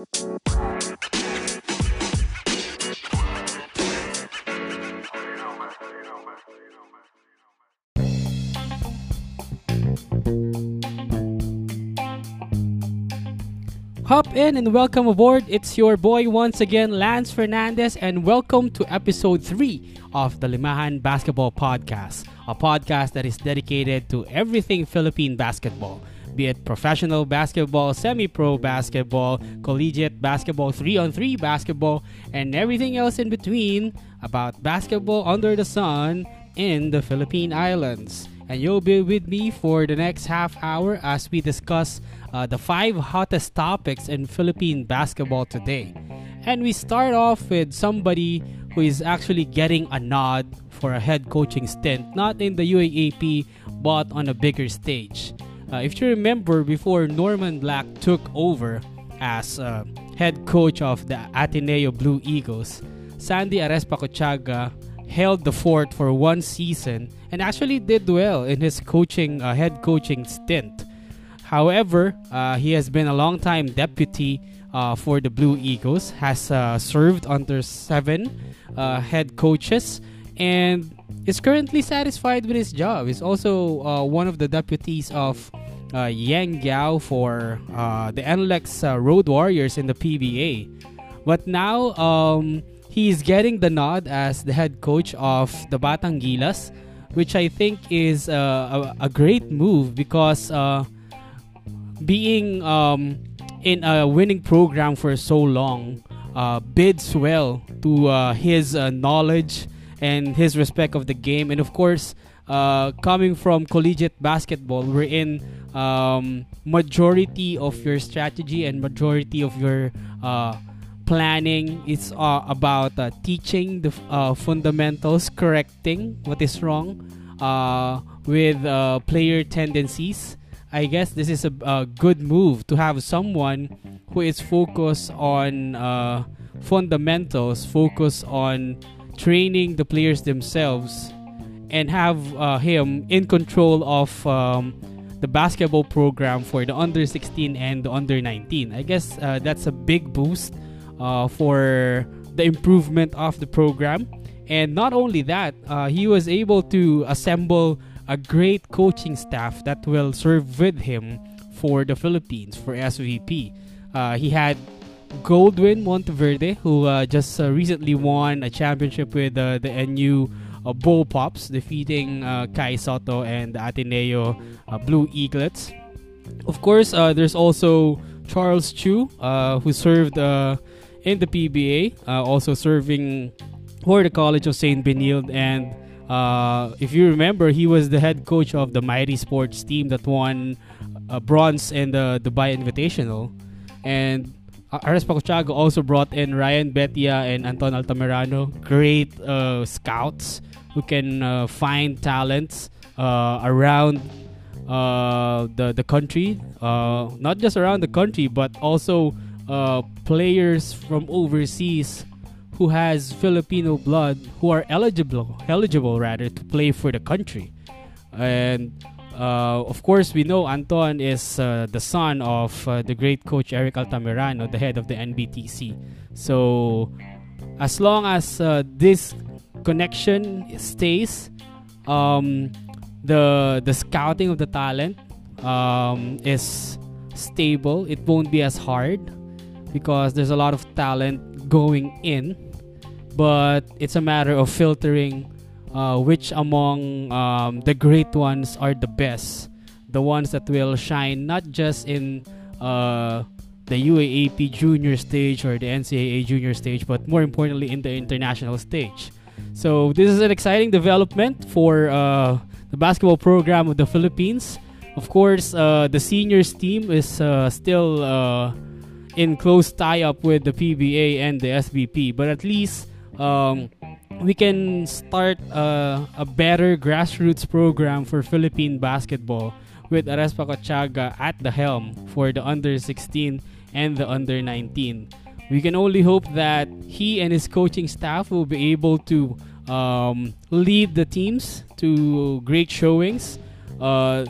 Hop in and welcome aboard. It's your boy once again, Lance Fernandez, and welcome to episode 3 of the Limahan Basketball Podcast, a podcast that is dedicated to everything Philippine basketball, be it professional basketball, semi pro basketball, collegiate basketball, 3 on 3 basketball, and everything else in between about basketball under the sun in the Philippine Islands. And you'll be with me for the next half hour as we discuss uh, the five hottest topics in Philippine basketball today. And we start off with somebody who is actually getting a nod for a head coaching stint, not in the UAAP, but on a bigger stage. Uh, if you remember, before Norman Black took over as uh, head coach of the Ateneo Blue Eagles, Sandy Arespa held the fort for one season and actually did well in his coaching uh, head coaching stint. However, uh, he has been a long time deputy uh, for the Blue Eagles, has uh, served under seven head coaches, and is currently satisfied with his job. He's also uh, one of the deputies of uh, Yeng Guiao for the NLEX Road Warriors in the PBA. But now um, he's getting the nod as the head coach of the Batang Gilas, which I think is a, a, great move because being um, in a winning program for so long uh, bids well to uh, his uh, knowledge and his respect of the game, and of course, uh, coming from collegiate basketball, wherein um, majority of your strategy and majority of your uh, planning is uh, about teaching the fundamentals, correcting what is wrong with player tendencies. I guess this is a, a good move to have someone who is focused on uh, fundamentals, focus on training the players themselves, and have uh, him in control of um, the basketball program for the under 16 and the under 19. I guess uh, that's a big boost uh, for the improvement of the program. And not only that, uh, he was able to assemble a great coaching staff that will serve with him for the Philippines for SBP. Uh, he had Goldwyn Monteverde, who uh, just recently won a championship with the NU uh, Bullpups, defeating uh, Kai Sotto and Ateneo Blue Eaglets. Of course, there's also Charles Tiu, who served in the PBA, also serving for the College of St. Benilde and uh, if you remember, he was the head coach of the Mighty Sports team that won uh, bronze in the Dubai Invitational. And Arespacochaga also brought in Ryan Betia and Anton Altamirano, great uh, scouts who can uh, find talents uh, around uh, the, the country. not just around the country, but also players from overseas who has Filipino blood who are eligible eligible rather to play for the country. And uh, of course, we know Anton is uh, the son of uh, the great coach Eric Altamirano, the head of the NBTC. So, as long as uh, this connection stays, um, the the scouting of the talent um, is stable. It won't be as hard because there's a lot of talent going in but it's a matter of filtering uh, which among um, the great ones are the best, the ones that will shine not just in uh, the UAAP junior stage or the NCAA junior stage, but more importantly in the international stage. So this is an exciting development for uh, the basketball program of the Philippines. Of course, uh, the seniors team is uh, still uh, in close tie-up with the PBA and the SBP, but at least um, we can start uh, a better grassroots program for Philippine basketball with Arespacochaga at the helm for the under 16 and the under 19. We can only hope that he and his coaching staff will be able to um, lead the teams to great showings. Uh,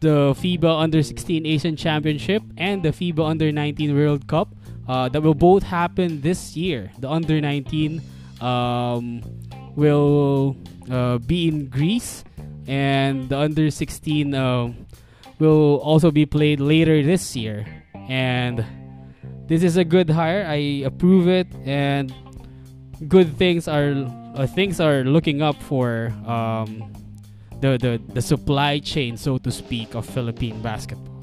the FIBA Under 16 Asian Championship and the FIBA Under 19 World Cup uh, that will both happen this year. The Under 19 um, will uh, be in Greece, and the Under 16 uh, will also be played later this year. And this is a good hire. I approve it, and good things are uh, things are looking up for um, the, the the supply chain, so to speak, of Philippine basketball.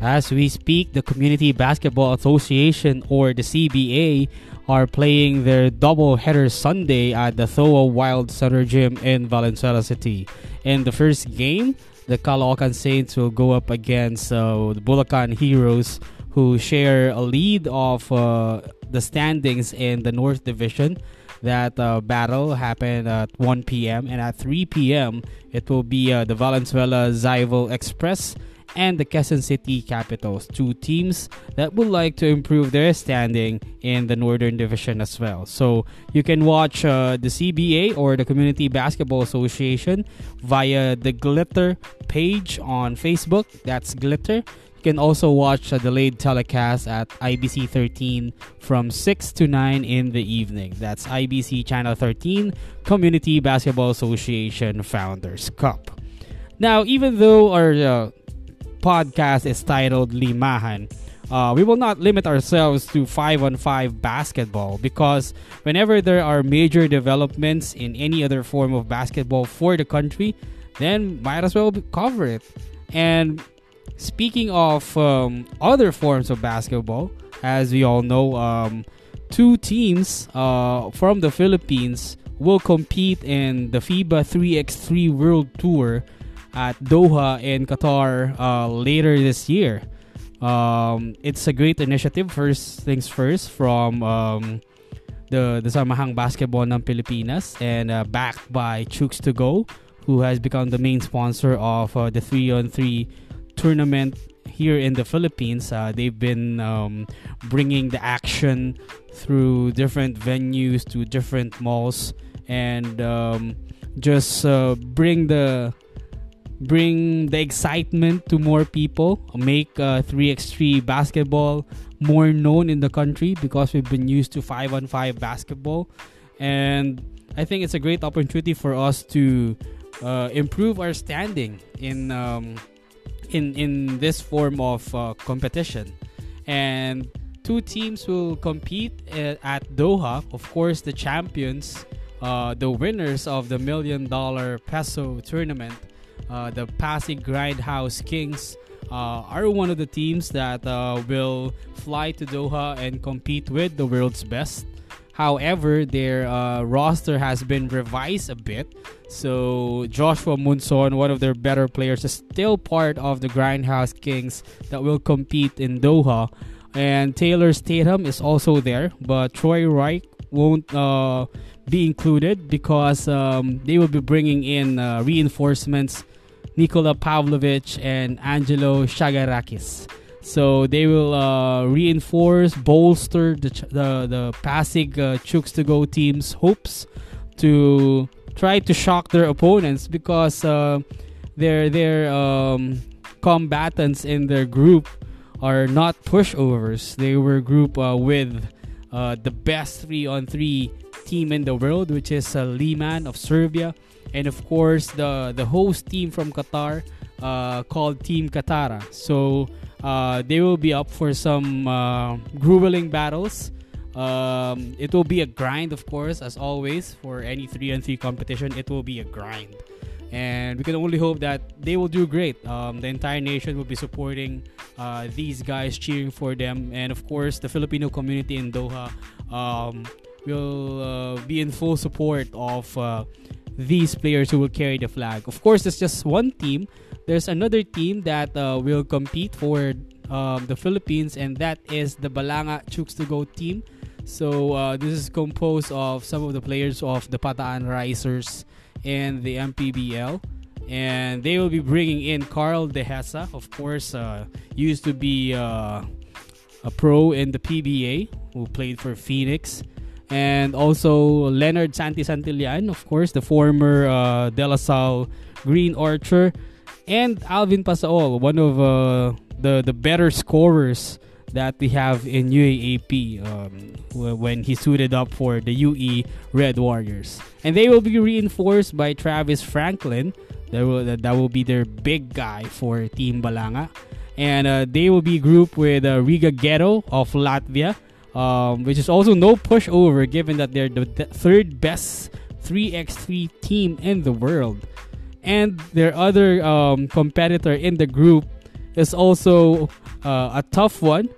As we speak, the Community Basketball Association or the CBA are playing their double header Sunday at the Thoa Wild Center Gym in Valenzuela City. In the first game, the Caloocan Saints will go up against uh, the Bulacan Heroes, who share a lead of uh, the standings in the North Division. That uh, battle happened at 1 p.m. and at 3 p.m. it will be uh, the Valenzuela Zyval Express and the Quezon City Capitals, two teams that would like to improve their standing in the Northern Division as well. So you can watch uh, the CBA or the Community Basketball Association via the Glitter page on Facebook. That's Glitter. You can also watch a delayed telecast at IBC 13 from 6 to 9 in the evening. That's IBC Channel 13 Community Basketball Association Founders Cup. Now, even though our uh, podcast is titled Limahan, uh, we will not limit ourselves to 5 on 5 basketball because whenever there are major developments in any other form of basketball for the country, then might as well cover it. And speaking of um, other forms of basketball, as we all know, um, two teams uh, from the Philippines will compete in the FIBA 3x3 World Tour at Doha in Qatar uh, later this year. Um, it's a great initiative. First things first, from um, the the Samahang Basketbol ng Pilipinas and uh, backed by Chooks to Go, who has become the main sponsor of uh, the three on three tournament here in the Philippines. Uh, they've been um, bringing the action through different venues to different malls and um, just uh, bring the bring the excitement to more people, make uh, 3x3 basketball more known in the country because we've been used to 5 on 5 basketball. And I think it's a great opportunity for us to uh, improve our standing in um, in in this form of uh, competition. And two teams will compete at, uh, Doha. Of course, the champions, uh, the winners of the million dollar peso tournament uh, the Pasig Grindhouse Kings uh, are one of the teams that uh, will fly to Doha and compete with the world's best. However, their uh, roster has been revised a bit. So Joshua Munzon, one of their better players, is still part of the Grindhouse Kings that will compete in Doha. And Taylor Statham is also there, but Troy Rike won't uh, be included because um, they will be bringing in uh, reinforcements Nikola Pavlovic and Angelo Shagarakis. So they will uh, reinforce, bolster the the, the Pasig uh, Chooks to go team's hopes to try to shock their opponents because uh, their their um, combatants in their group are not pushovers. They were group uh, with uh, the best three on three team in the world, which is uh, Liman of Serbia and of course the the host team from Qatar uh, called Team Katara. So uh, they will be up for some uh, grueling battles. Um, it will be a grind, of course, as always for any three on three competition. It will be a grind, and we can only hope that they will do great. Um, the entire nation will be supporting uh, these guys, cheering for them, and of course, the Filipino community in Doha um, will uh, be in full support of uh, these players who will carry the flag. Of course, it's just one team. There's another team that uh, will compete for um, the Philippines, and that is the Balanga Chooks to Go team. So uh, this is composed of some of the players of the Bataan Risers and the MPBL. and they will be bringing in Carl Dehesa, of course, uh, used to be uh, a pro in the PBA who played for Phoenix, and also Leonard Santi Santillan, of course, the former uh, De La Salle Green Archer, and Alvin Pasaol, one of uh, the the better scorers that we have in UAAP um, when he suited up for the UE Red Warriors. And they will be reinforced by Travis Franklin. That will, that will be their big guy for Team Balanga. And uh, they will be grouped with uh, Riga Ghetto of Latvia, um, which is also no pushover given that they're the third best 3x3 team in the world. And their other um, competitor in the group is also uh, a tough one.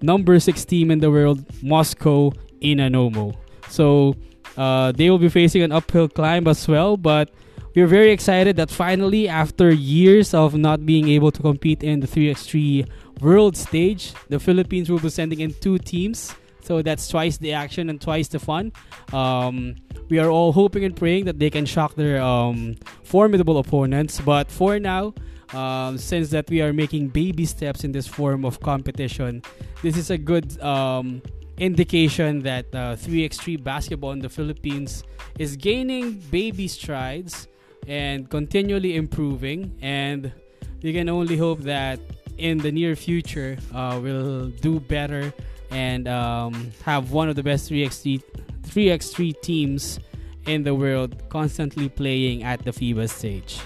Number six team in the world, Moscow Inanomo. So uh, they will be facing an uphill climb as well, but we're very excited that finally, after years of not being able to compete in the 3x3 world stage, the Philippines will be sending in two teams. So that's twice the action and twice the fun. Um, we are all hoping and praying that they can shock their um, formidable opponents. But for now, um, since that we are making baby steps in this form of competition, this is a good um, indication that uh, 3x3 basketball in the Philippines is gaining baby strides and continually improving. And we can only hope that in the near future uh, we'll do better and um, have one of the best 3x3, 3x3 teams in the world constantly playing at the FIBA stage.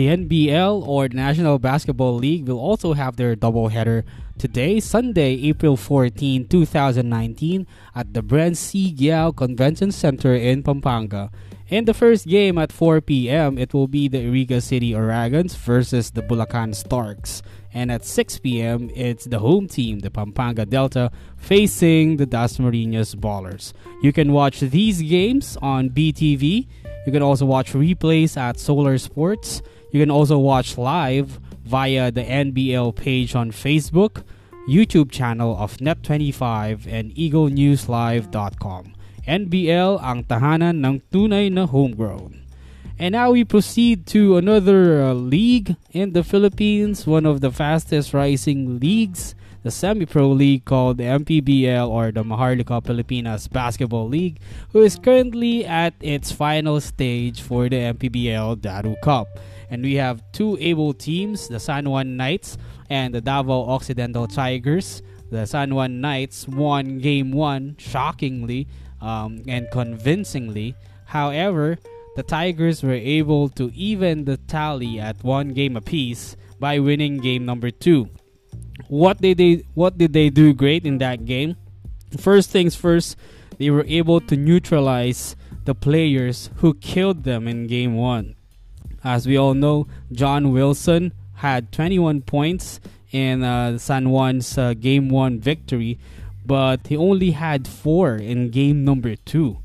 The NBL or National Basketball League will also have their doubleheader today, Sunday, April 14, 2019, at the Bren Z. Guiao Convention Center in Pampanga. In the first game at 4 p.m., it will be the Iriga City Oragons versus the Bulacan Starks. And at 6 p.m., it's the home team, the Pampanga Delta, facing the Dasmariñas Ballers. You can watch these games on BTV. You can also watch replays at Solar Sports. You can also watch live via the NBL page on Facebook, YouTube channel of Net25 and EagleNewsLive.com. NBL ang tahanan ng tunay na homegrown. And now we proceed to another uh, league in the Philippines, one of the fastest rising leagues, the semi-pro league called the MPBL or the Maharlika Pilipinas Basketball League, who is currently at its final stage for the MPBL Datu Cup and we have two able teams, the San Juan Knights and the Davao Occidental Tigers. The San Juan Knights won game one shockingly um, and convincingly. However, the Tigers were able to even the tally at one game apiece by winning game number two. What did they What did they do great in that game? First things first, they were able to neutralize the players who killed them in game one. As we all know, John Wilson had 21 points in uh, San Juan's uh, game one victory, but he only had four in game number two.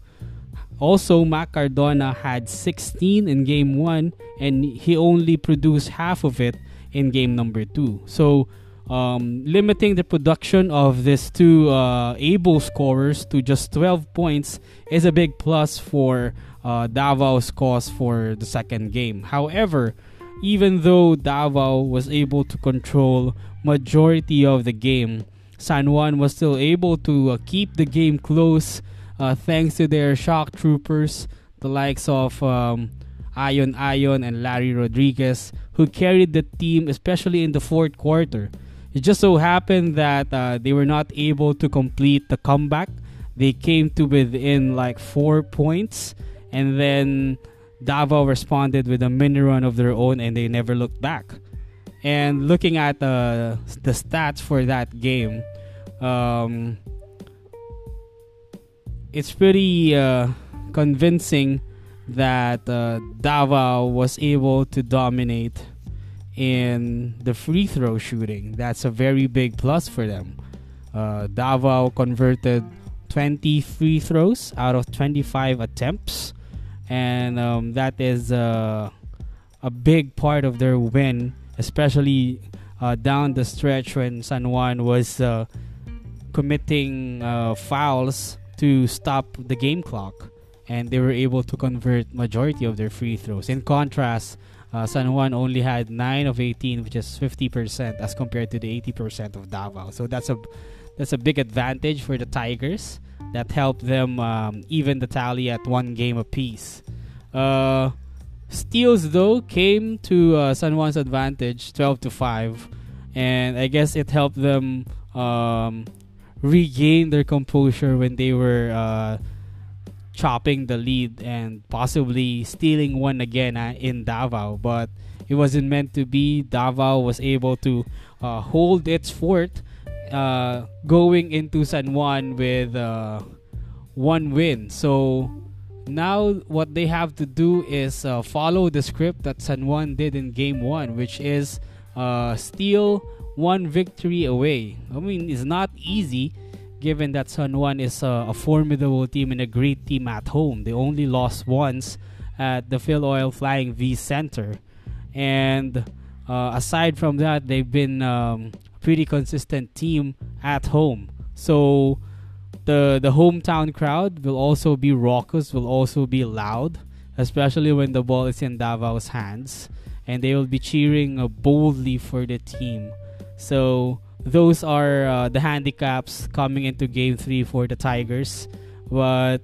Also, Mac Cardona had 16 in game one, and he only produced half of it in game number two. So, um, limiting the production of these two uh, able scorers to just 12 points is a big plus for uh, Davao's cause for the second game. However, even though Davao was able to control majority of the game, San Juan was still able to uh, keep the game close uh, thanks to their shock troopers, the likes of um, Ayon and Larry Rodriguez, who carried the team, especially in the fourth quarter. It just so happened that uh, they were not able to complete the comeback. They came to within like four points and then Davao responded with a mini run of their own, and they never looked back. And looking at uh, the stats for that game, um, it's pretty uh, convincing that uh, Davao was able to dominate in the free throw shooting. That's a very big plus for them. Uh, Davao converted 20 free throws out of 25 attempts and um, that is uh, a big part of their win, especially uh, down the stretch when San Juan was uh, committing uh, fouls to stop the game clock, and they were able to convert majority of their free throws. In contrast, uh, San Juan only had 9 of 18, which is 50% as compared to the 80% of Davao. So that's a that's a big advantage for the Tigers that helped them um, even the tally at one game apiece. Uh, steals though came to uh, San Juan's advantage, 12 to 5, and I guess it helped them um, regain their composure when they were uh, chopping the lead and possibly stealing one again uh, in Davao. But it wasn't meant to be. Davao was able to uh, hold its fort uh, going into San Juan with uh, one win. So now what they have to do is uh, follow the script that San Juan did in game one, which is uh, steal one victory away. I mean, it's not easy given that San Juan is a, a formidable team and a great team at home. They only lost once at the Filoil Flying V Center. And uh, aside from that, they've been um, pretty consistent team at home. So the the hometown crowd will also be raucous, will also be loud, especially when the ball is in Davao's hands, and they will be cheering uh, boldly for the team. So those are uh, the handicaps coming into game three for the Tigers. But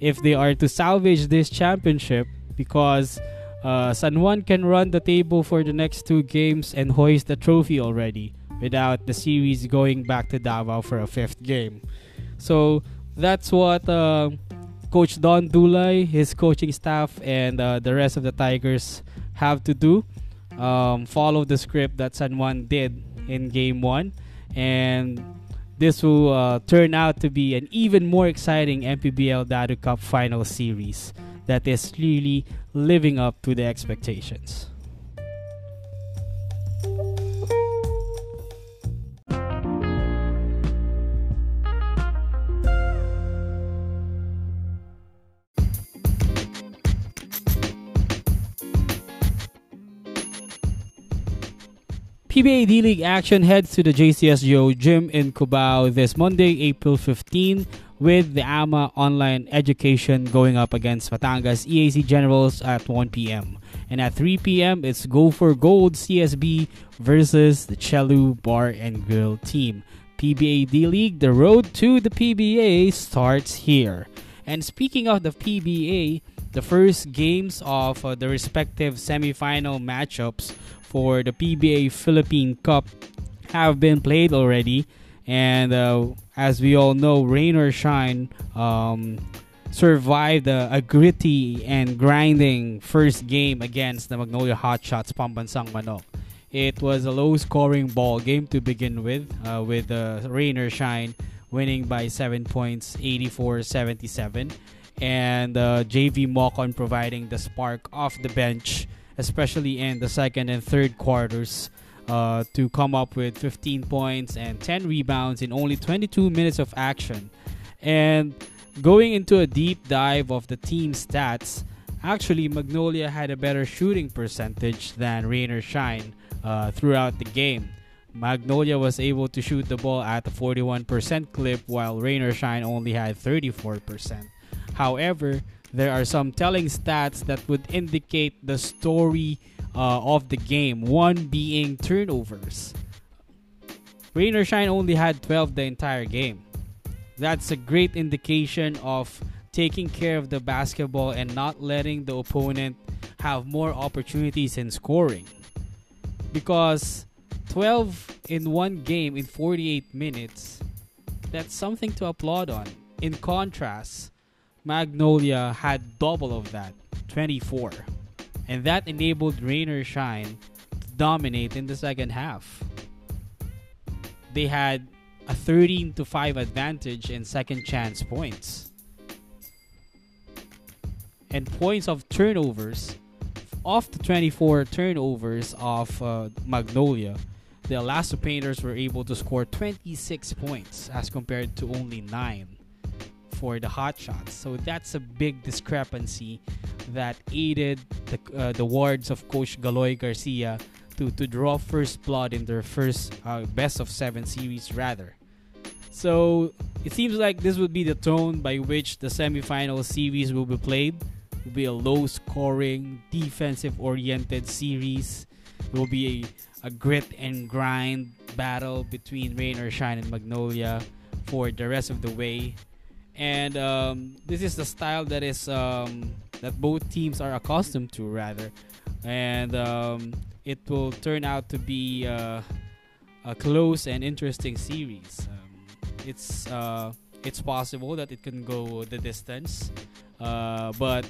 if they are to salvage this championship, because uh, San Juan can run the table for the next two games and hoist the trophy already without the series going back to Davao for a fifth game. So that's what uh, Coach Don Dulay, his coaching staff, and uh, the rest of the Tigers have to do. Um, follow the script that San Juan did in game one. And this will uh, turn out to be an even more exciting MPBL Datu Cup final series that is really living up to the expectations. PBA D League action heads to the JCSGO gym in Cubao this Monday, April 15, with the AMA online education going up against Batangas EAC Generals at 1 p.m. And at 3 p.m., it's Go for Gold CSB versus the Chelu Bar and Grill team. PBA D League, the road to the PBA starts here. And speaking of the PBA, the first games of uh, the respective semifinal matchups for the PBA Philippine Cup have been played already. And uh, as we all know, rain or shine, um, survived a, a, gritty and grinding first game against the Magnolia Hotshots Pambansang Manok. It was a low scoring ball game to begin with, uh, with uh, rain or shine winning by 7 points, 84 77. And uh, Javee Mocon providing the spark off the bench especially in the second and third quarters, uh, to come up with 15 points and 10 rebounds in only 22 minutes of action. And going into a deep dive of the team stats, actually, Magnolia had a better shooting percentage than Rain or Shine uh, throughout the game. Magnolia was able to shoot the ball at a 41% clip, while Rain or Shine only had 34%. However, there are some telling stats that would indicate the story uh, of the game. One being turnovers. Rain or Shine only had 12 the entire game. That's a great indication of taking care of the basketball and not letting the opponent have more opportunities in scoring. Because 12 in one game in 48 minutes, that's something to applaud on. In contrast, Magnolia had double of that, 24. And that enabled Rain or Shine to dominate in the second half. They had a 13 to 5 advantage in second chance points. And points of turnovers, off the 24 turnovers of uh, Magnolia, the Elasto Painters were able to score 26 points as compared to only 9 for the hot shots. So that's a big discrepancy that aided the, uh, the wards of Coach Caloy Garcia to, to draw first blood in their first uh, best of seven series, rather. So it seems like this would be the tone by which the semifinal series will be played. It will be a low scoring, defensive oriented series. It will be a, a grit and grind battle between Rain or Shine and Magnolia for the rest of the way. And um, this is the style that is um, that both teams are accustomed to, rather. And um, it will turn out to be uh, a close and interesting series. Um, it's uh, it's possible that it can go the distance, uh, but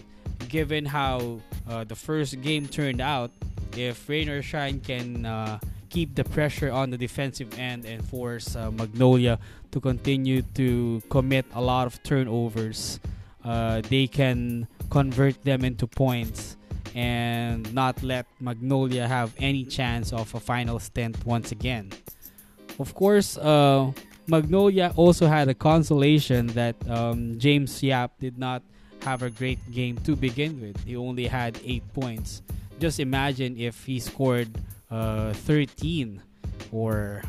given how uh, the first game turned out, if Rain or Shine can uh, keep the pressure on the defensive end and force uh, Magnolia to continue to commit a lot of turnovers, uh, they can convert them into points and not let Magnolia have any chance of a final stint once again. Of course, uh, Magnolia also had a consolation that um, James Yap did not have a great game to begin with. He only had 8 points. Just imagine if he scored uh, 13 or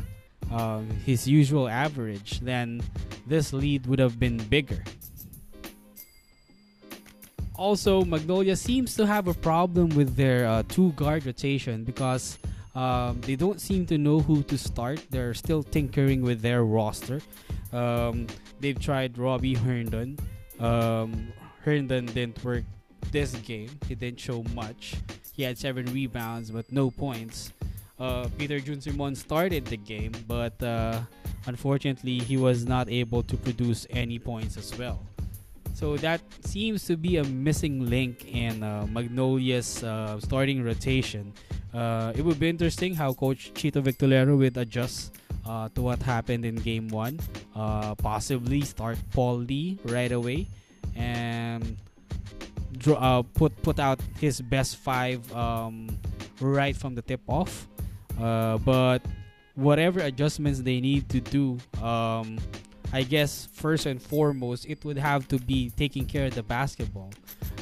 um, his usual average, then this lead would have been bigger. Also, Magnolia seems to have a problem with their uh, two guard rotation because um, they don't seem to know who to start. They're still tinkering with their roster. Um, they've tried Robbie Herndon. Um, Herndon didn't work this game. He didn't show much. He had seven rebounds but no points. Uh, Peter June Simon started the game, but uh, unfortunately he was not able to produce any points as well. So that seems to be a missing link in uh, Magnolia's uh, starting rotation. Uh, it would be interesting how Coach Chito Victolero would adjust uh, to what happened in Game One. Uh, possibly start Paul Lee right away and uh, put put out his best five um, right from the tip off. but whatever adjustments they need to do. Um, I guess first and foremost, it would have to be taking care of the basketball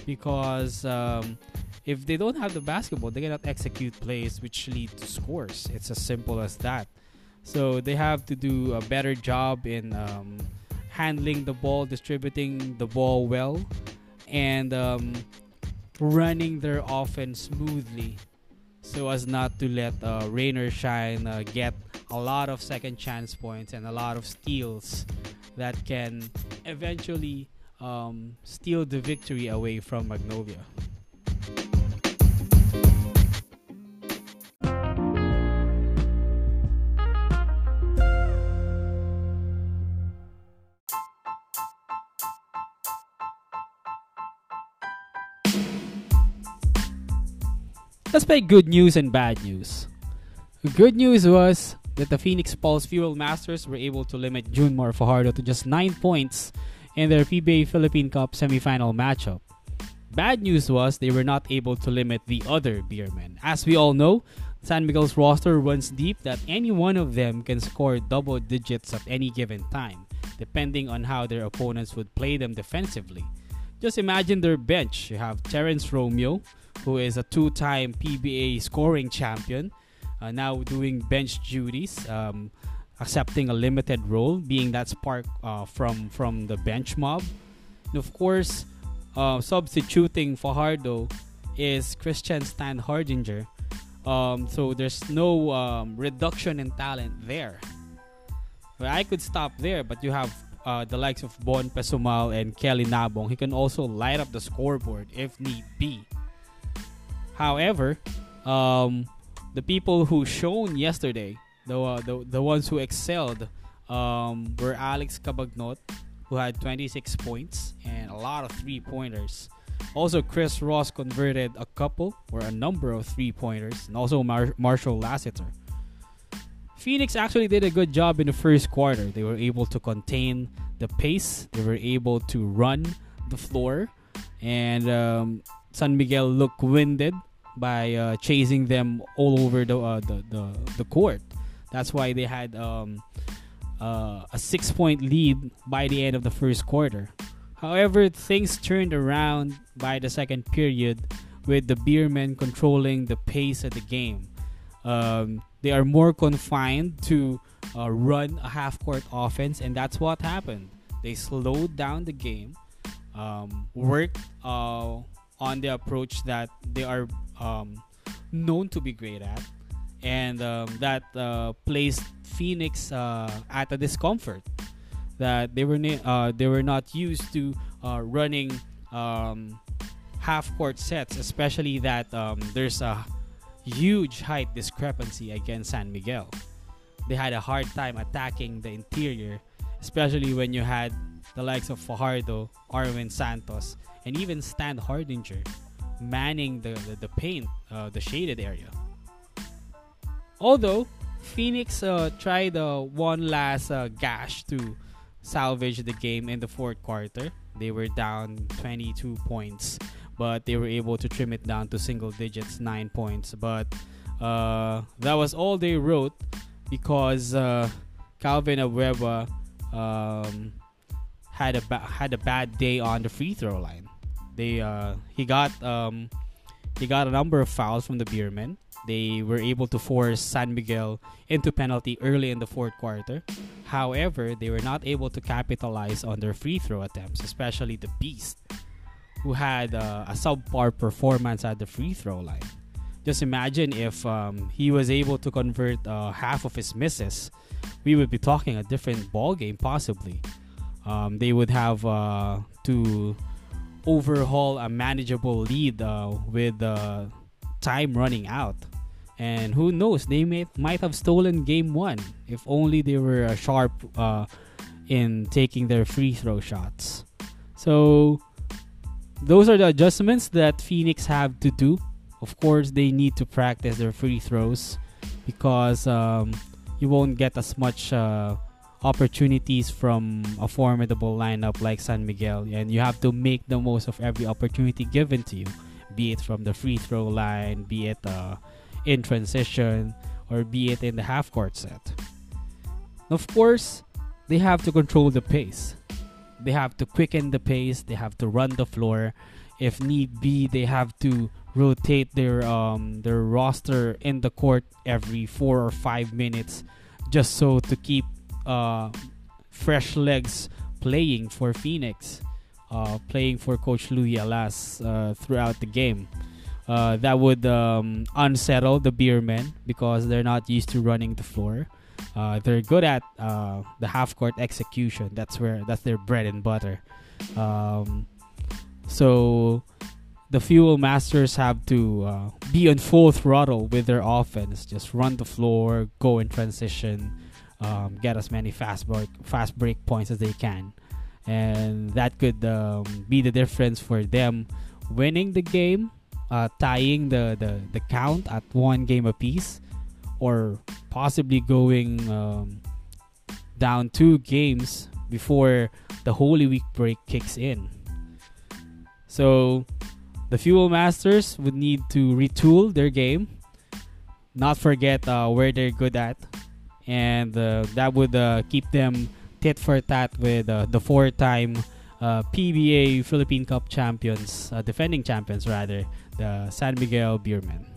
because um, if they don't have the basketball, they cannot execute plays which lead to scores. It's as simple as that. So they have to do a better job in um, handling the ball, distributing the ball well, and um, running their offense smoothly so as not to let uh, Rain or Shine uh, get a lot of second chance points and a lot of steals that can eventually um, steal the victory away from Magnolia. Let's play good news and bad news. Good news was that the Phoenix Pulse Fuel Masters were able to limit June Mar Fajardo to just 9 points in their PBA Philippine Cup semifinal matchup. Bad news was they were not able to limit the other beermen. As we all know, San Miguel's roster runs deep that any one of them can score double digits at any given time, depending on how their opponents would play them defensively. Just imagine their bench. You have Terence Romeo, who is a two time PBA scoring champion, uh, now doing bench duties, um, accepting a limited role, being that spark uh, from, from the bench mob. And of course, uh, substituting Fajardo is Christian Standhardinger. Um, so there's no um, reduction in talent there. Well, I could stop there, but you have uh, the likes of Von Pessumal and Kelly Nabong. He can also light up the scoreboard if need be. However, um, the people who shone yesterday, the uh, the, the ones who excelled, um, were Alex Cabagnot, who had 26 points and a lot of three pointers. Also, Chris Ross converted a couple or a number of three pointers, and also Mar- Marcio Lassiter. Phoenix actually did a good job in the first quarter. They were able to contain the pace, they were able to run the floor, and um, San Miguel looked winded by uh, chasing them all over the, uh, the, the the court. That's why they had um, uh, a six point lead by the end of the first quarter. However, things turned around by the second period with the Beermen controlling the pace of the game. Um, they are more confined to uh, run a half court offense, and that's what happened. They slowed down the game, um, worked uh, on the approach that they are um, known to be great at, and um, that uh, placed Phoenix uh, at a discomfort that they were uh, they were not used to uh, running um, half court sets, especially that um, there's a huge height discrepancy against San Miguel. They had a hard time attacking the interior, especially when you had the likes of Fajardo, Arwind Santos, and even Standhardinger manning the, the, the paint, uh, the shaded area. Although Phoenix uh, tried uh, one last uh, gash to salvage the game in the fourth quarter. They were down 22 points but they were able to trim it down to single digits, nine points. But uh, that was all they wrote because uh, Calvin Abueva um, had a ba- had a bad day on the free throw line. They uh, he got um, he got a number of fouls from the Beermen. They were able to force San Miguel into penalty early in the fourth quarter. However, they were not able to capitalize on their free throw attempts, especially the Beast who had uh, a subpar performance at the free throw line. Just imagine if um, he was able to convert uh, half of his misses, we would be talking a different ball game possibly. Um, they would have uh, to overhaul a manageable lead uh, with uh, time running out. And who knows, they may, might have stolen game one if only they were uh, sharp in taking their free throw shots. So those are the adjustments that Phoenix have to do. Of course, they need to practice their free throws because um, you won't get as much uh, opportunities from a formidable lineup like San Miguel, and you have to make the most of every opportunity given to you, be it from the free throw line, be it uh, in transition, or be it in the half court set. Of course, they have to control the pace they have to quicken the pace they have to run the floor. If need be they have to rotate their um their roster in the court every 4 or 5 minutes just so to keep uh fresh legs playing for Phoenix uh playing for coach Louie Alas uh, throughout the game. Uh, that would um, unsettle the Beermen because they're not used to running the floor uh, they're good at uh, the half court execution. That's where that's their bread and butter. Um, so the Fuel Masters have to uh, be on full throttle with their offense. Just run the floor, go in transition, um, get as many fast break fast break points as they can, and that could um, be the difference for them winning the game, uh, tying the, the the count at one game apiece or possibly going um, down two games before the Holy Week break kicks in. So the Fuel Masters would need to retool their game, not forget uh, where they're good at, and uh, that would uh, keep them tit for tat with uh, the four time uh, PBA Philippine Cup champions, uh, defending champions rather, the San Miguel Beermen.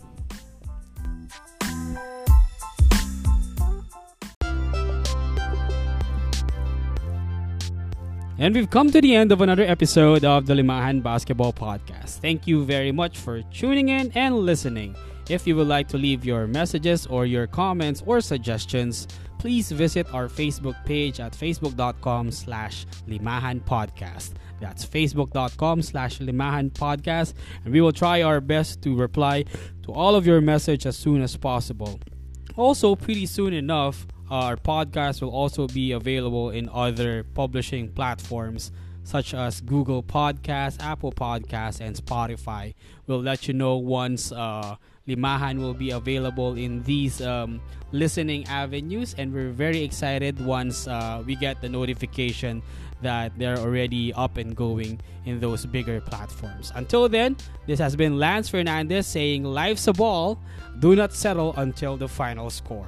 And we've come to the end of another episode of the Limahan Basketball Podcast. Thank you very much for tuning in and listening. If you would like to leave your messages or your comments or suggestions, please visit our Facebook page at facebook.com slash Limahan Podcast. That's facebook.com slash Limahan Podcast. And we will try our best to reply to all of your message as soon as possible. Also, pretty soon enough, our podcast will also be available in other publishing platforms such as Google Podcasts, Apple Podcasts, and Spotify. We'll let you know once uh, Limahan will be available in these um, listening avenues, and we're very excited once uh, we get the notification that they're already up and going in those bigger platforms. Until then, this has been Lance Fernandez saying, Life's a ball, do not settle until the final score.